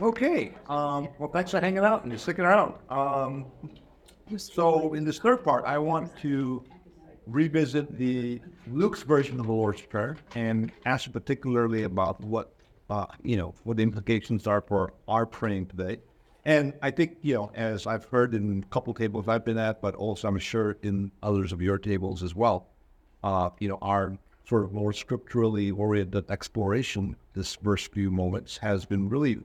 Okay. Um, well, thanks for hanging out and sticking around. Um, so, in this third part, I want to revisit the Luke's version of the Lord's Prayer and ask particularly about what uh, you know what the implications are for our praying today. And I think you know, as I've heard in a couple tables I've been at, but also I'm sure in others of your tables as well, uh, you know, our sort of more scripturally oriented exploration this first few moments has been really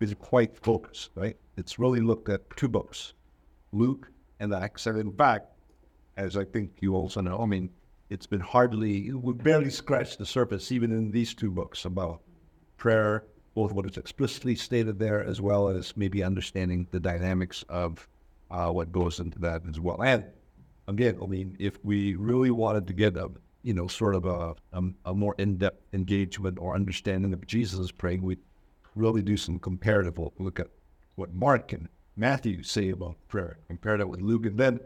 is quite focused, right? It's really looked at two books, Luke and Acts. And in fact, as I think you also know, I mean, it's been hardly, we barely scratched the surface, even in these two books about prayer, both what is explicitly stated there, as well as maybe understanding the dynamics of uh, what goes into that as well. And again, I mean, if we really wanted to get a, you know, sort of a, a, a more in-depth engagement or understanding of Jesus praying, we'd really do some comparative look at what Mark and Matthew say about prayer, compare that with Luke, and then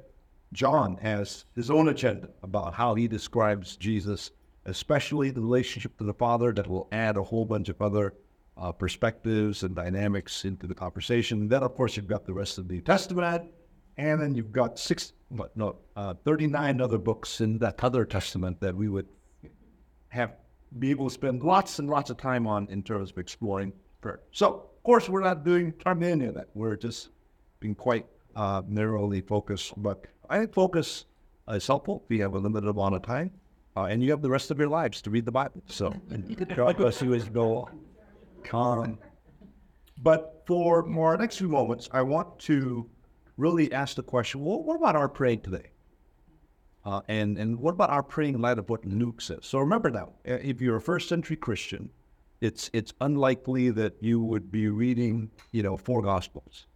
John has his own agenda about how he describes Jesus, especially the relationship to the Father, that will add a whole bunch of other uh, perspectives and dynamics into the conversation. And then, of course, you've got the rest of the New Testament, and then you've got six, what, no, uh, 39 other books in that other testament that we would have be able to spend lots and lots of time on in terms of exploring So, of course, we're not doing trying any of that. We're just being quite uh, narrowly focused. But I think focus is helpful. We have a limited amount of time, uh, and you have the rest of your lives to read the Bible. So, God bless you as go on. But for our next few moments, I want to really ask the question: Well, what about our praying today? Uh, and and what about our praying in light of what Luke says? So remember now, if you're a first century Christian, it's it's unlikely that you would be reading, you know, four gospels.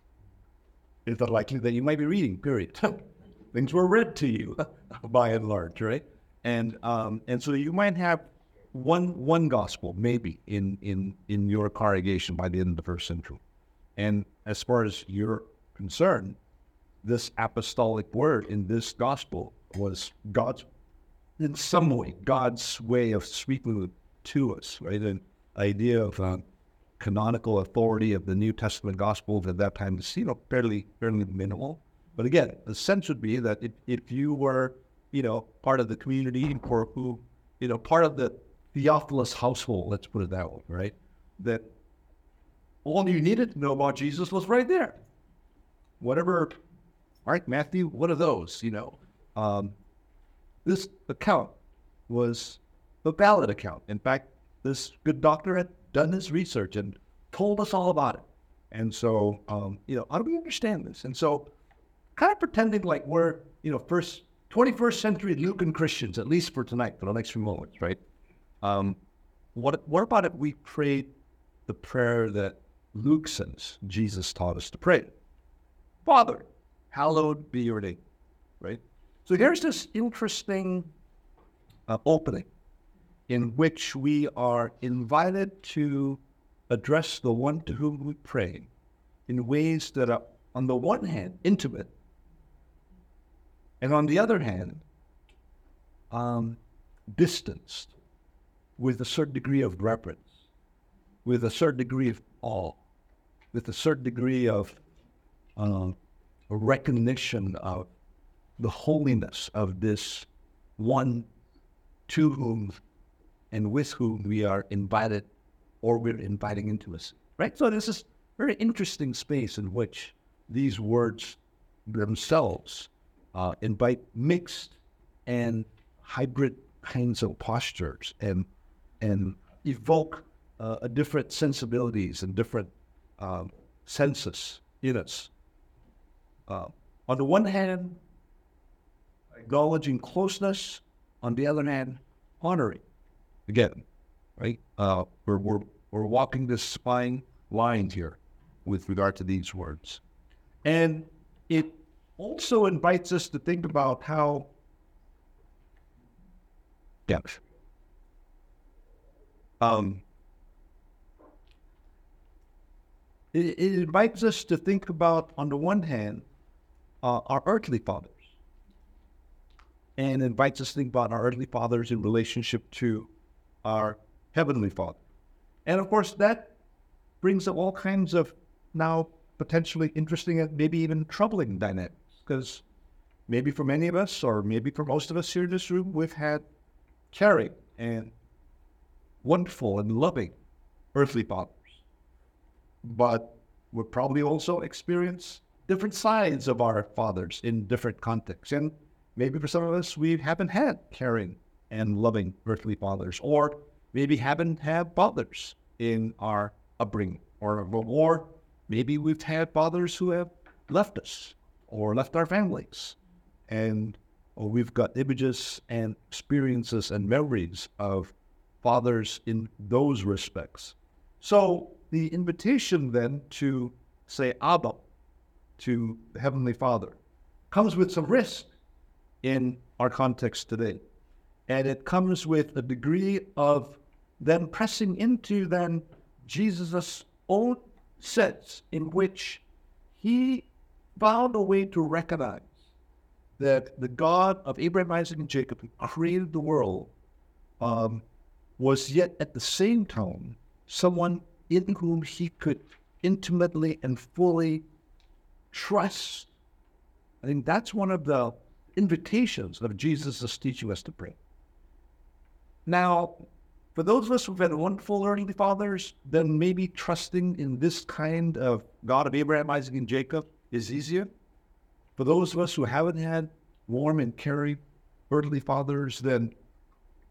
It's unlikely that you might be reading. Period. Things were read to you, by and large, right? And um, and so you might have one one gospel maybe in in in your congregation by the end of the first century. And as far as you're concerned, this apostolic word in this gospel was God's, in some way, God's way of speaking to us, right? And idea of uh, canonical authority of the New Testament Gospels at that time is, you know, fairly fairly minimal. But again, the sense would be that if, if you were, you know, part of the community or who, you know, part of the Theophilus household, let's put it that way, right? That all you needed to know about Jesus was right there. Whatever, Mark, Matthew, what are those, you know? Um, this account was a valid account. In fact, this good doctor had done his research and told us all about it. And so, um, you know, how do we understand this? And so, kind of pretending like we're, you know, first 21st century Lucan Christians, at least for tonight, for the next few moments, right? Um, what, what about if we prayed the prayer that Luke says Jesus taught us to pray? Father, hallowed be your name, right? So here's this interesting uh, opening in which we are invited to address the one to whom we pray in ways that are, on the one hand, intimate, and on the other hand, um, distanced with a certain degree of reverence, with a certain degree of awe, with a certain degree of uh, recognition of the holiness of this one to whom and with whom we are invited or we're inviting intimacy, right? So this is very interesting space in which these words themselves uh, invite mixed and hybrid kinds of postures and and evoke uh, a different sensibilities and different um, senses in us. Uh, on the one hand, acknowledging closeness. On the other hand, honoring again, right? Uh, we're, we're, we're walking this fine line here with regard to these words. And it also invites us to think about how, yeah, um, it, it invites us to think about, on the one hand, uh, our earthly fathers, and invites us to think about our earthly fathers in relationship to our Heavenly Father. And of course, that brings up all kinds of now potentially interesting and maybe even troubling dynamics. Because maybe for many of us, or maybe for most of us here in this room, we've had caring and wonderful and loving earthly fathers. But we've probably also experienced different sides of our fathers in different contexts. And maybe for some of us, we haven't had caring and loving earthly fathers, or maybe haven't had fathers in our upbringing, or, or maybe we've had fathers who have left us or left our families. And or we've got images and experiences and memories of fathers in those respects. So the invitation then to say Abba to the Heavenly Father comes with some risk in our context today. And it comes with a degree of then pressing into then Jesus' own sense in which he found a way to recognize that the God of Abraham, Isaac, and Jacob, who created the world, um, was yet at the same time someone in whom he could intimately and fully trust. I think that's one of the invitations of Jesus teaching us to pray. Now, for those of us who've had wonderful earthly fathers, then maybe trusting in this kind of God of Abraham, Isaac, and Jacob is easier. For those of us who haven't had warm and caring earthly fathers, then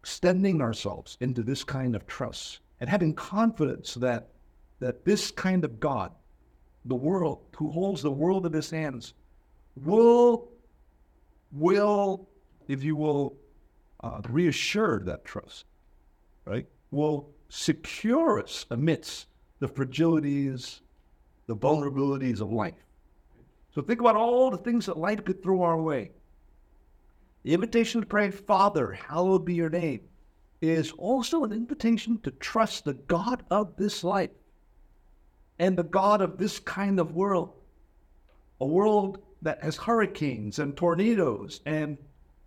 extending ourselves into this kind of trust and having confidence that that this kind of God, the world, who holds the world in his hands, will will, if you will, uh, reassure that trust, right? Will secure us amidst the fragilities, the vulnerabilities of life. So think about all the things that life could throw our way. The invitation to pray, Father, hallowed be your name, is also an invitation to trust the God of this life and the God of this kind of world. A world that has hurricanes and tornadoes and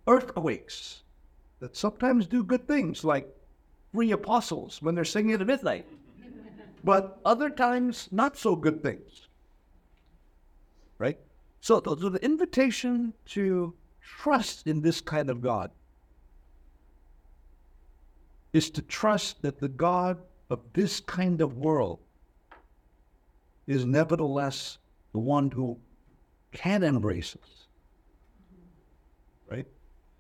earthquakes that sometimes do good things, like three apostles when they're singing at midnight, but other times not so good things. Right? So, so the invitation to trust in this kind of God is to trust that the God of this kind of world is nevertheless the one who can embrace us. Right?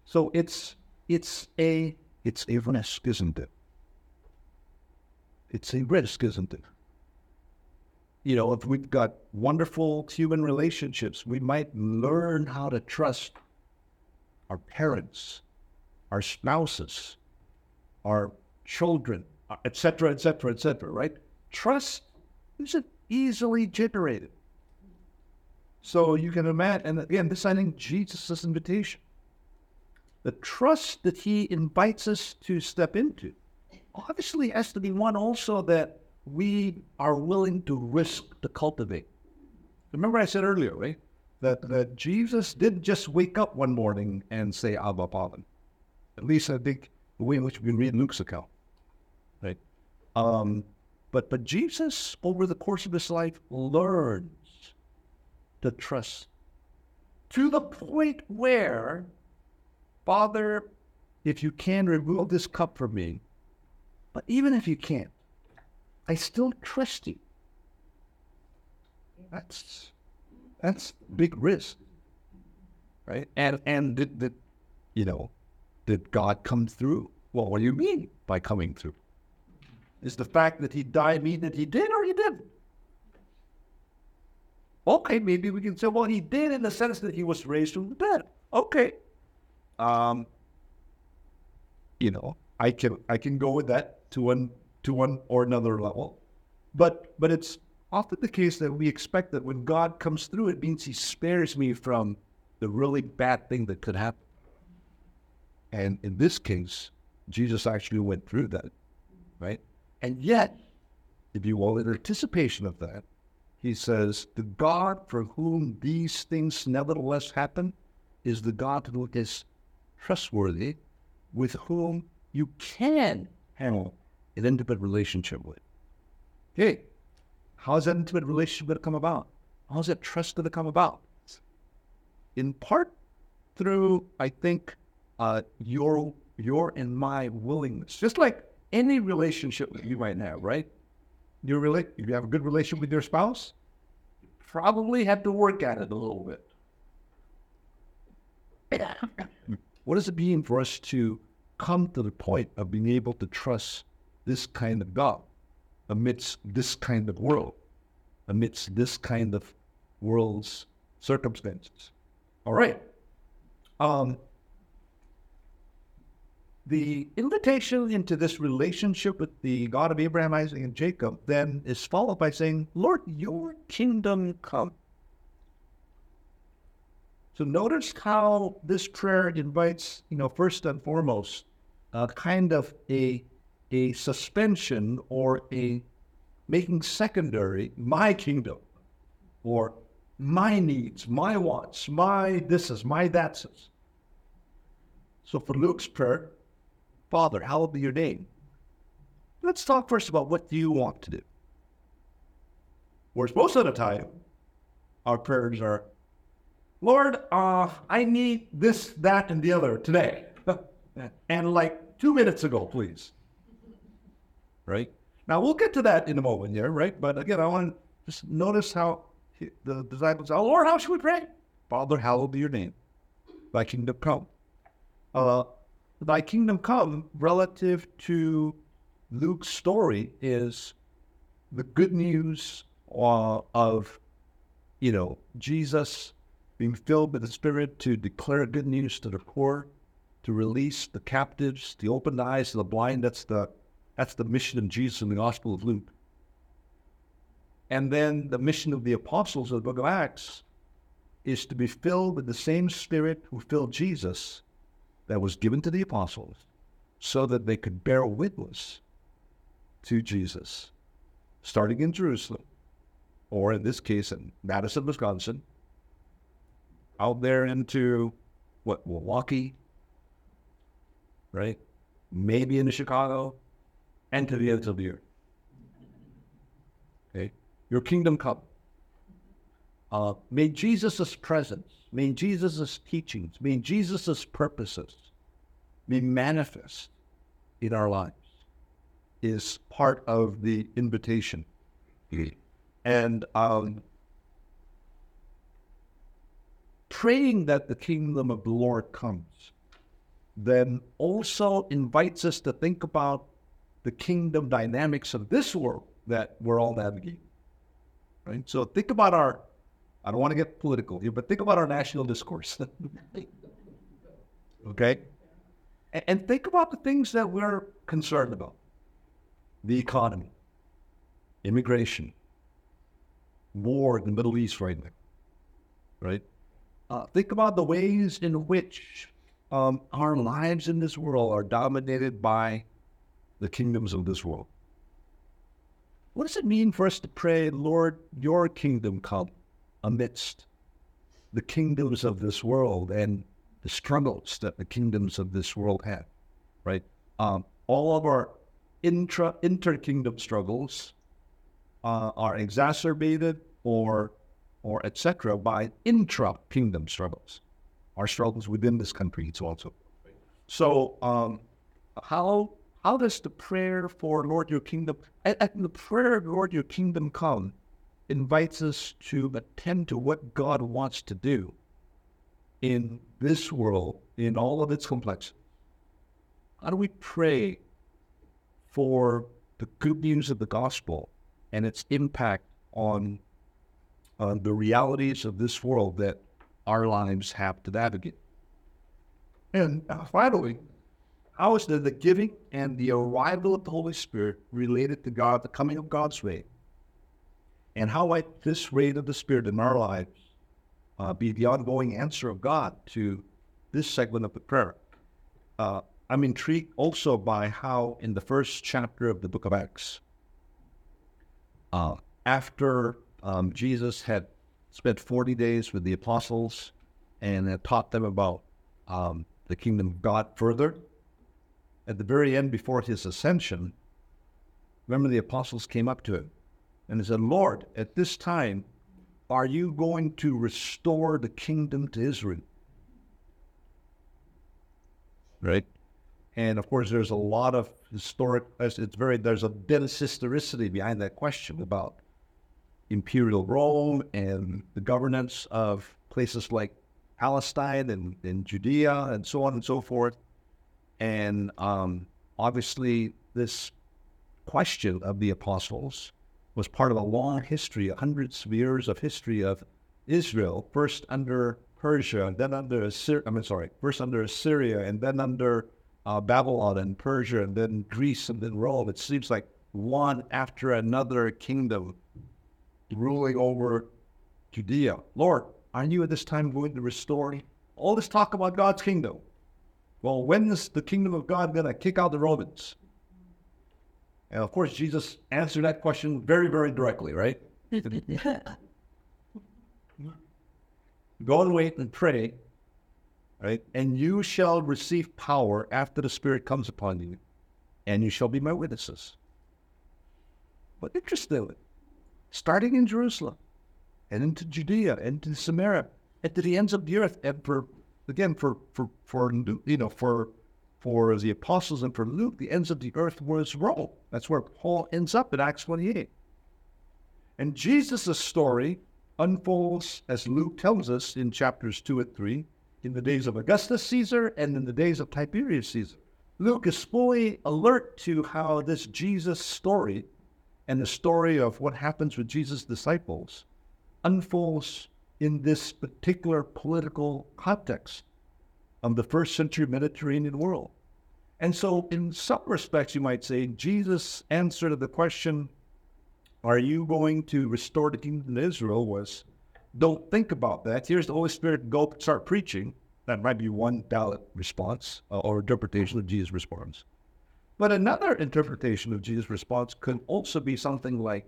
So it's it's a it's a risk, isn't it? It's a risk, isn't it? You know, if we've got wonderful human relationships, we might learn how to trust our parents, our spouses, our children, etc., etc., etc., right? Trust isn't easily generated. So you can imagine, and again, this I think Jesus' invitation. The trust that he invites us to step into obviously has to be one also that we are willing to risk to cultivate. Remember I said earlier, right? That, that Jesus didn't just wake up one morning and say, Abba, Father. At least I think the way in which we read Luke's account, right? Um, but but Jesus, over the course of his life, learns to trust to the point where, Father, if you can remove this cup from me, but even if you can't, I still trust you. That's that's big risk, right? And and did, did you know did God come through? Well, what do you mean by coming through? Is the fact that he died mean that he did or he didn't? Okay, maybe we can say, well, he did in the sense that he was raised from the dead. Okay. Um, you know, I can I can go with that to one to one or another level. But but it's often the case that we expect that when God comes through, it means he spares me from the really bad thing that could happen. And in this case, Jesus actually went through that, right? And yet, if you will, in anticipation of that, he says, The God for whom these things nevertheless happen is the God who is trustworthy, with whom you can have an intimate relationship with. Okay. How's that intimate relationship going to come about? How's that trust going to come about? In part through, I think, uh, your your and my willingness, just like any relationship that you might have, right? You really, if you have a good relationship with your spouse, you probably have to work at it a little bit. What does it mean for us to come to the point of being able to trust this kind of God amidst this kind of world, amidst this kind of world's circumstances? All right. Um, the invitation into this relationship with the God of Abraham, Isaac, and Jacob then is followed by saying, Lord, your kingdom come. So notice how this prayer invites, you know, first and foremost, a kind of a, a suspension or a making secondary my kingdom or my needs, my wants, my this is, my that's. So for Luke's prayer, Father, hallowed be your name. Let's talk first about what do you want to do. Whereas most of the time, our prayers are, Lord, uh, I need this, that, and the other today. and like two minutes ago, please. Right? Now we'll get to that in a moment here, right? But again, I want to just notice how the disciples, oh Lord, how should we pray? Father, hallowed be your name. Thy kingdom come. Uh, thy kingdom come relative to Luke's story is the good news uh, of, you know, Jesus being filled with the Spirit to declare good news to the poor, to release the captives, to open the eyes of the blind. That's the that's the mission of Jesus in the Gospel of Luke. And then the mission of the apostles of the book of Acts is to be filled with the same Spirit who filled Jesus that was given to the apostles so that they could bear witness to Jesus, starting in Jerusalem, or in this case in Madison, Wisconsin, out there into what, Milwaukee, right? Maybe into Chicago, and to the ends of the earth. Okay? Your kingdom come. Uh, may Jesus' presence, may Jesus' teachings, may Jesus' purposes be manifest in our lives is part of the invitation. And um, praying that the kingdom of the Lord comes then also invites us to think about the kingdom dynamics of this world that we're all navigating. Right? So think about our I don't want to get political here, but think about our national discourse. okay? And, think about the things that we're concerned about the economy, immigration, war in the Middle East right now, right? Uh, think about the ways in which um, our lives in this world are dominated by the kingdoms of this world. What does it mean for us to pray, Lord, your kingdom come? amidst the kingdoms of this world and the struggles that the kingdoms of this world have, right? Um, all of our intra inter kingdom struggles uh, are exacerbated or or etc. by intra kingdom struggles, our struggles within this country. It's also so. Um, how how does the prayer for Lord Your Kingdom and, and the prayer Lord Your Kingdom come invites us to attend to what God wants to do in this world, in all of its complexity. How do we pray for the good news of the gospel and its impact on, on the realities of this world that our lives have to navigate? And uh, finally, how is the, giving and the arrival of the Holy Spirit related to God, the coming of God's way? And how might this rate of the Spirit in our lives uh, be the ongoing answer of God to this segment of the prayer? Uh, I'm intrigued also by how, in the first chapter of the book of Acts, uh, after um, Jesus had spent 40 days with the apostles and had taught them about um, the kingdom of God further, at the very end, before his ascension, remember the apostles came up to him And he said, Lord, at this time, are you going to restore the kingdom to Israel? Right? And of course, there's a lot of historic, it's very, there's a bit of historicity behind that question about imperial Rome and the governance of places like Palestine and, and Judea and so on and so forth. And um, obviously, this question of the apostles was part of a long history, hundreds of years of history of Israel, first under Persia, and then under Assyria, I mean, sorry, first under Assyria, and then under uh, Babylon and Persia, and then Greece, and then Rome. It seems like one after another kingdom ruling over Judea. Lord, aren't you at this time going to restore all this talk about God's kingdom? Well, when is the kingdom of God going to kick out the Romans? And of course, Jesus answered that question very, very directly, right? Go and wait and pray, right? And you shall receive power after the Spirit comes upon you, and you shall be my witnesses. But interestingly, starting in Jerusalem and into Judea and to Samaria and to the ends of the earth, and for again for for for you know for for the apostles and for Luke, the ends of the earth was Rome. That's where Paul ends up in Acts 28. And Jesus' story unfolds, as Luke tells us in chapters 2 and 3, in the days of Augustus Caesar and in the days of Tiberius Caesar. Luke is fully alert to how this Jesus story and the story of what happens with Jesus' disciples unfolds in this particular political context of the first century Mediterranean world. And so, in some respects, you might say, Jesus' answer to the question, Are you going to restore the kingdom of Israel? was, Don't think about that. Here's the Holy Spirit, go start preaching. That might be one valid response uh, or interpretation of Jesus' response. But another interpretation of Jesus' response could also be something like,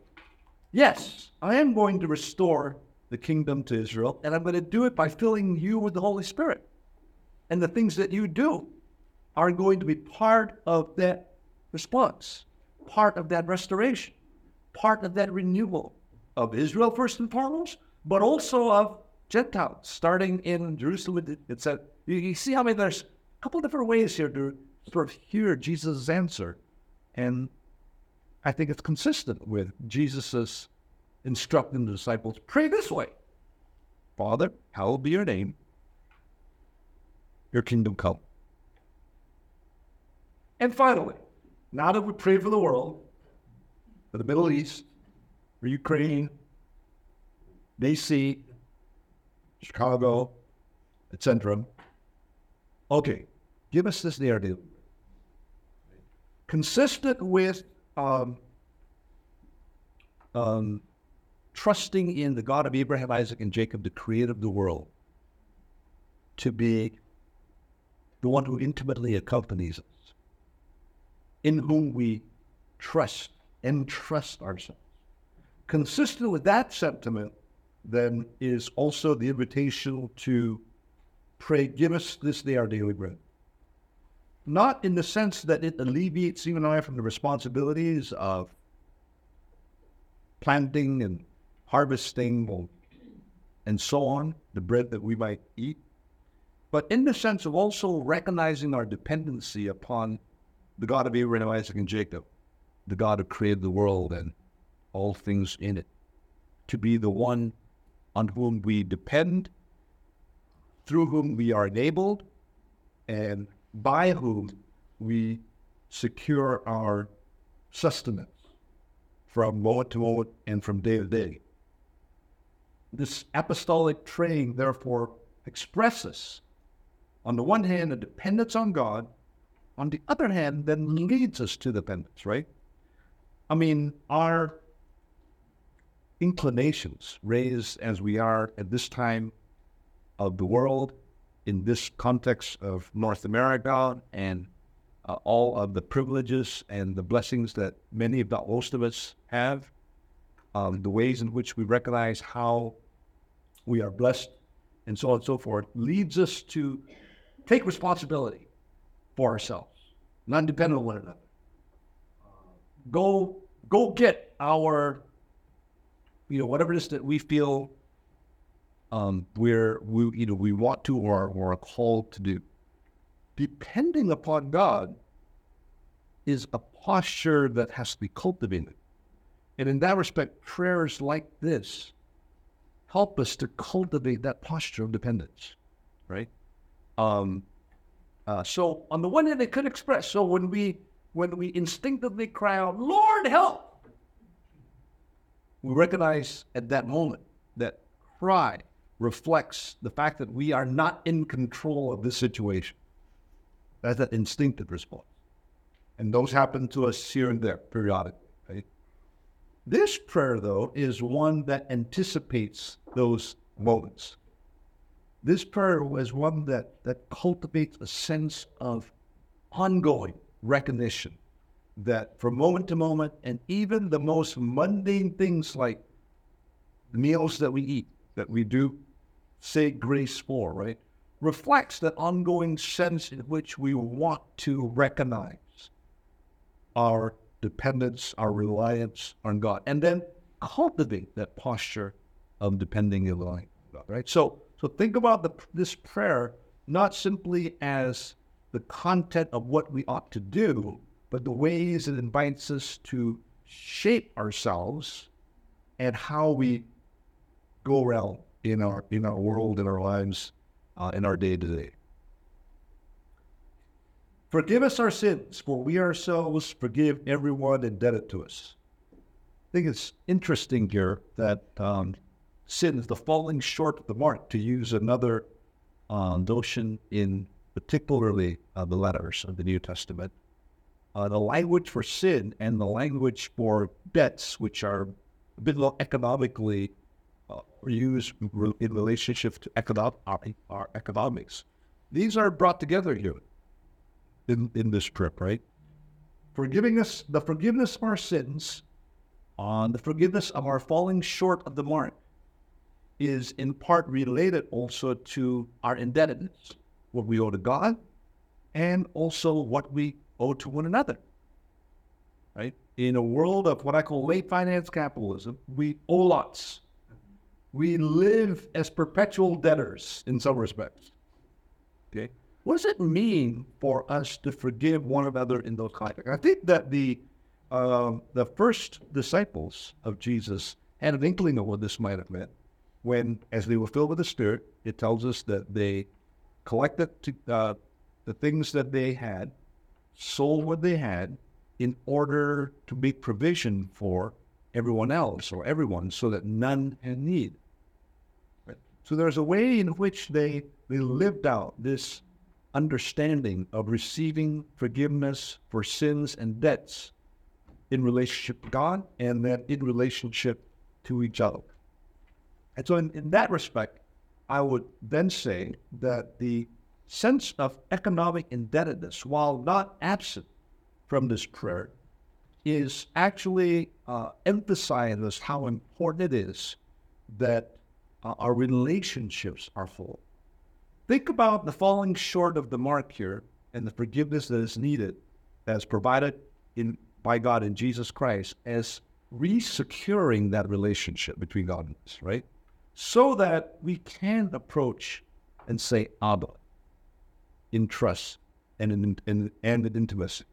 Yes, I am going to restore the kingdom to Israel, and I'm going to do it by filling you with the Holy Spirit and the things that you do are going to be part of that response, part of that restoration, part of that renewal of Israel first and foremost, but also of Gentiles, starting in Jerusalem. It said, you, see how many there's a couple different ways here to sort of hear Jesus' answer. And I think it's consistent with Jesus' instructing the disciples pray this way Father, hallowed be your name, your kingdom come. And finally, now that we pray for the world, for the Middle East, for Ukraine, DC, Chicago, etc. Okay, give us this narrative. Consistent with um, um, trusting in the God of Abraham, Isaac, and Jacob, the creator of the world, to be the one who intimately accompanies us, in whom we trust and trust ourselves. Consistent with that sentiment, then, is also the invitation to pray, give us this day our daily bread. Not in the sense that it alleviates you and I from the responsibilities of planting and harvesting and so on, the bread that we might eat, but in the sense of also recognizing our dependency upon the God of Abraham, Isaac, and Jacob, the God who created the world and all things in it, to be the one on whom we depend, through whom we are enabled, and by whom we secure our sustenance from moment to moment and from day to day. This apostolic training, therefore, expresses on the one hand, a dependence on God. On the other hand, then leads us to dependence, right? I mean, our inclinations, raised as we are at this time of the world, in this context of North America and uh, all of the privileges and the blessings that many, if not most of us, have, um, the ways in which we recognize how we are blessed, and so on and so forth, leads us to take responsibility for ourselves, not depend on one another. Go, go get our you know, whatever it is that we feel um, we're, we, you know, we want to or, or are called to do. Depending upon God is a posture that has to be cultivated. And in that respect, prayers like this help us to cultivate that posture of dependence, right? Um, uh, so on the one hand, it could express. So when we when we instinctively cry out, "Lord, help," we recognize at that moment that cry reflects the fact that we are not in control of this situation. That's an instinctive response. And those happen to us here and there periodically, right? This prayer, though, is one that anticipates those moments. This prayer was one that, that cultivates a sense of ongoing recognition that from moment to moment, and even the most mundane things like meals that we eat, that we do say grace for, right, reflects that ongoing sense in which we want to recognize our dependence, our reliance on God, and then cultivate that posture of depending and relying on God, right? So, so think about the, this prayer not simply as the content of what we ought to do, but the ways it invites us to shape ourselves and how we go around in our in our world, in our lives, uh, in our day to day. Forgive us our sins, for we ourselves forgive everyone indebted to us. I think it's interesting here that um, sin is the falling short of the mark, to use another uh, notion in particularly uh, the letters of the New Testament. Uh, the language for sin and the language for debts, which are a bit more economically uh, used in relationship to our, economics, these are brought together here in, in this trip, right? Forgiving us, the forgiveness of our sins, on the forgiveness of our falling short of the mark, is in part related also to our indebtedness, what we owe to God, and also what we owe to one another. Right? In a world of what I call late finance capitalism, we owe lots. We live as perpetual debtors in some respects. Okay? What does it mean for us to forgive one another in those contexts? I think that the uh, the first disciples of Jesus had an inkling of what this might have meant when, as they were filled with the Spirit, it tells us that they collected to, uh, the things that they had, sold what they had, in order to make provision for everyone else or everyone so that none had need. So there's a way in which they, they lived out this understanding of receiving forgiveness for sins and debts in relationship to God and then in relationship to each other. And so, in, in that respect, I would then say that the sense of economic indebtedness, while not absent from this prayer, is actually uh, emphasizes how important it is that uh, our relationships are full. Think about the falling short of the mark here and the forgiveness that is needed as provided in by God in Jesus Christ as resecuring that relationship between God and us, right? So that we can approach and say Abba in trust and in, in, and in intimacy.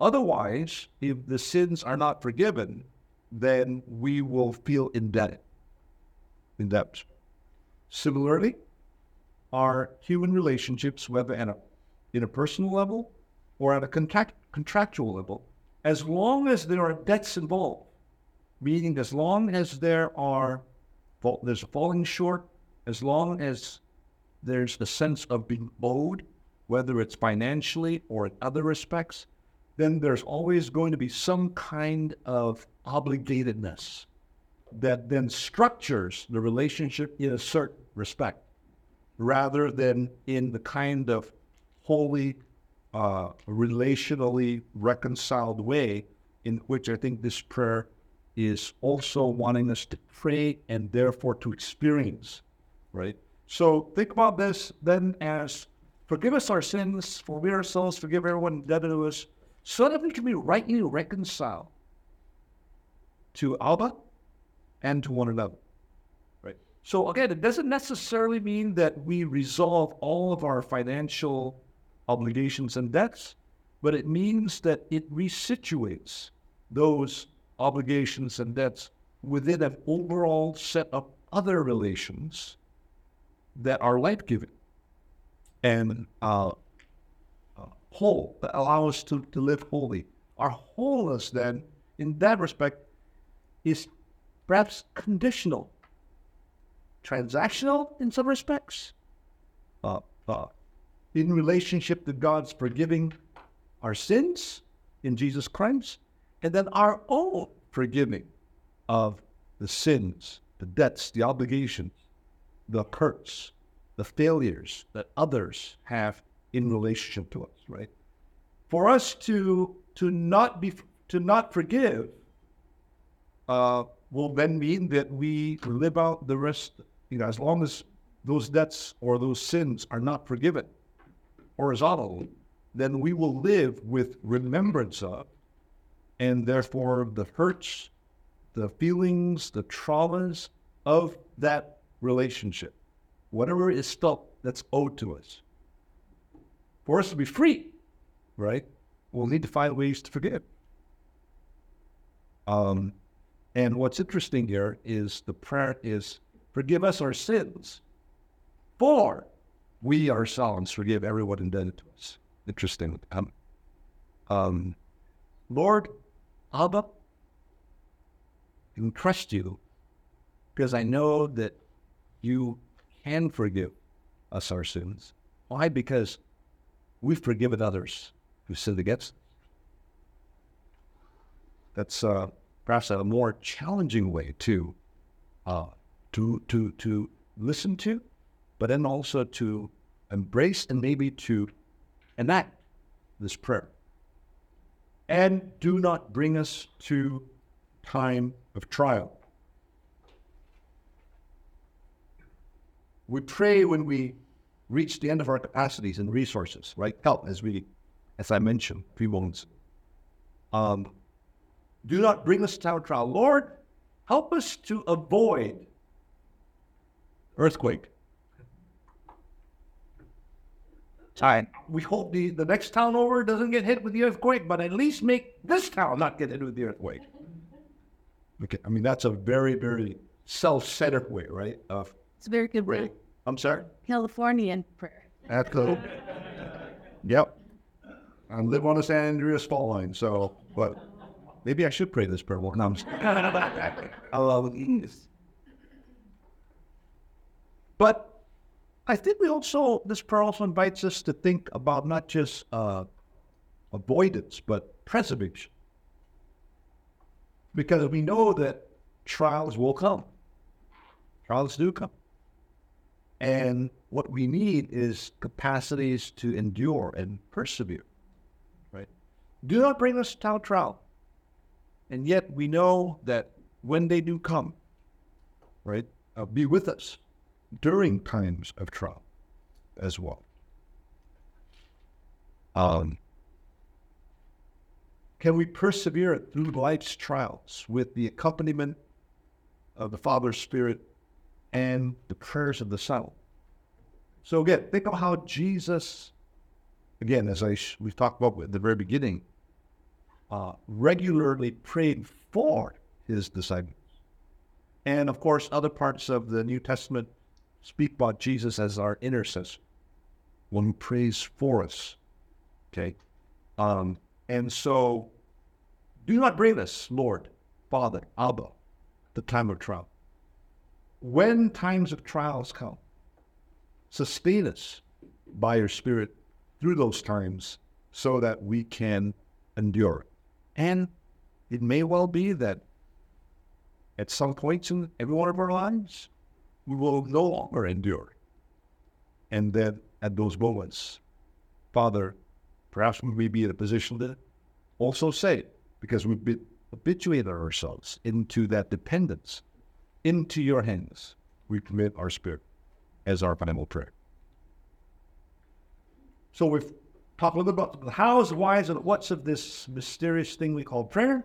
Otherwise, if the sins are not forgiven, then we will feel indebted. In debt. Similarly, are human relationships, whether at a, in a personal level or at a contract, contractual level, as long as there are debts involved, meaning as long as there are there's falling short, as long as there's a sense of being owed, whether it's financially or in other respects, then there's always going to be some kind of obligatedness that then structures the relationship in a certain respect rather than in the kind of wholly uh, relationally reconciled way in which I think this prayer is also wanting us to pray and therefore to experience, right? So think about this then as forgive us our sins, for we ourselves forgive everyone indebted to us, so that we can be rightly reconciled to Abba and to one another. Right. So again, it doesn't necessarily mean that we resolve all of our financial obligations and debts, but it means that it resituates those obligations and debts within an overall set of other relations that are life giving and uh, uh, whole, that allow us to, to live holy. Our wholeness, then, in that respect, is perhaps conditional, transactional in some respects, uh, uh, in relationship to God's forgiving our sins in Jesus Christ, and then our own forgiving of the sins, the debts, the obligations, the hurts, the failures that others have in relationship to us, right? For us to to not be to not forgive uh, will then mean that we live out the rest, you know, as long as those debts or those sins are not forgiven horizontally, then we will live with remembrance of, and therefore the hurts, the feelings, the traumas of that relationship, whatever is still that's owed to us. For us to be free, right, we'll need to find ways to forgive. Um, and what's interesting here is the prayer is, forgive us our sins, for we ourselves forgive everyone indebted to us. Interesting. Um, um, Lord, Abba, I trust you because I know that you can forgive us our sins. Why? Because we've forgiven others who sinned against us. That's uh, perhaps a more challenging way to uh, to to to listen to, but then also to embrace and maybe to enact this prayer. And do not bring us to time of trial. We pray when we reach the end of our capacities and resources, right? Help, as we, as I mentioned a few moments. Um, do not bring us to our trial. Lord, help us to avoid earthquake. Sorry. We hope the, the next town over doesn't get hit with the earthquake, but at least make this town not get hit with the earthquake. Okay, I mean, that's a very, very self centered way, right? Of It's a very good prayer. I'm sorry? Californian prayer. That's cool. Yep. I live on the San Andreas fault line, so, but maybe I should pray this prayer more. No, I'm just, I love it. But I think we also, this prayer also invites us to think about not just uh, avoidance, but preservation. Because we know that trials will come. Trials do come. And what we need is capacities to endure and persevere. Right? Do not bring us to trial. And yet we know that when they do come, right, uh, be with us during times of trial as well. Um, can we persevere through life's trials with the accompaniment of the Father's Spirit and the prayers of the Son? So again, think of how Jesus, again, as I sh- we talked about at the very beginning, uh, regularly prayed for his disciples. And of course, other parts of the New Testament speak about Jesus as our intercessor, one who prays for us. Okay? Um, and so, do not bring us, Lord, Father, Abba, the time of trial. When times of trials come, sustain us by your Spirit through those times so that we can endure. And it may well be that at some points in every one of our lives, we will no longer endure. And then at those moments, Father, perhaps we may be in a position to also say, because we've been habituated ourselves into that dependence, into your hands, we commit our spirit as our final prayer. So we've talked a little bit about the hows, the whys, and the whats of this mysterious thing we call prayer.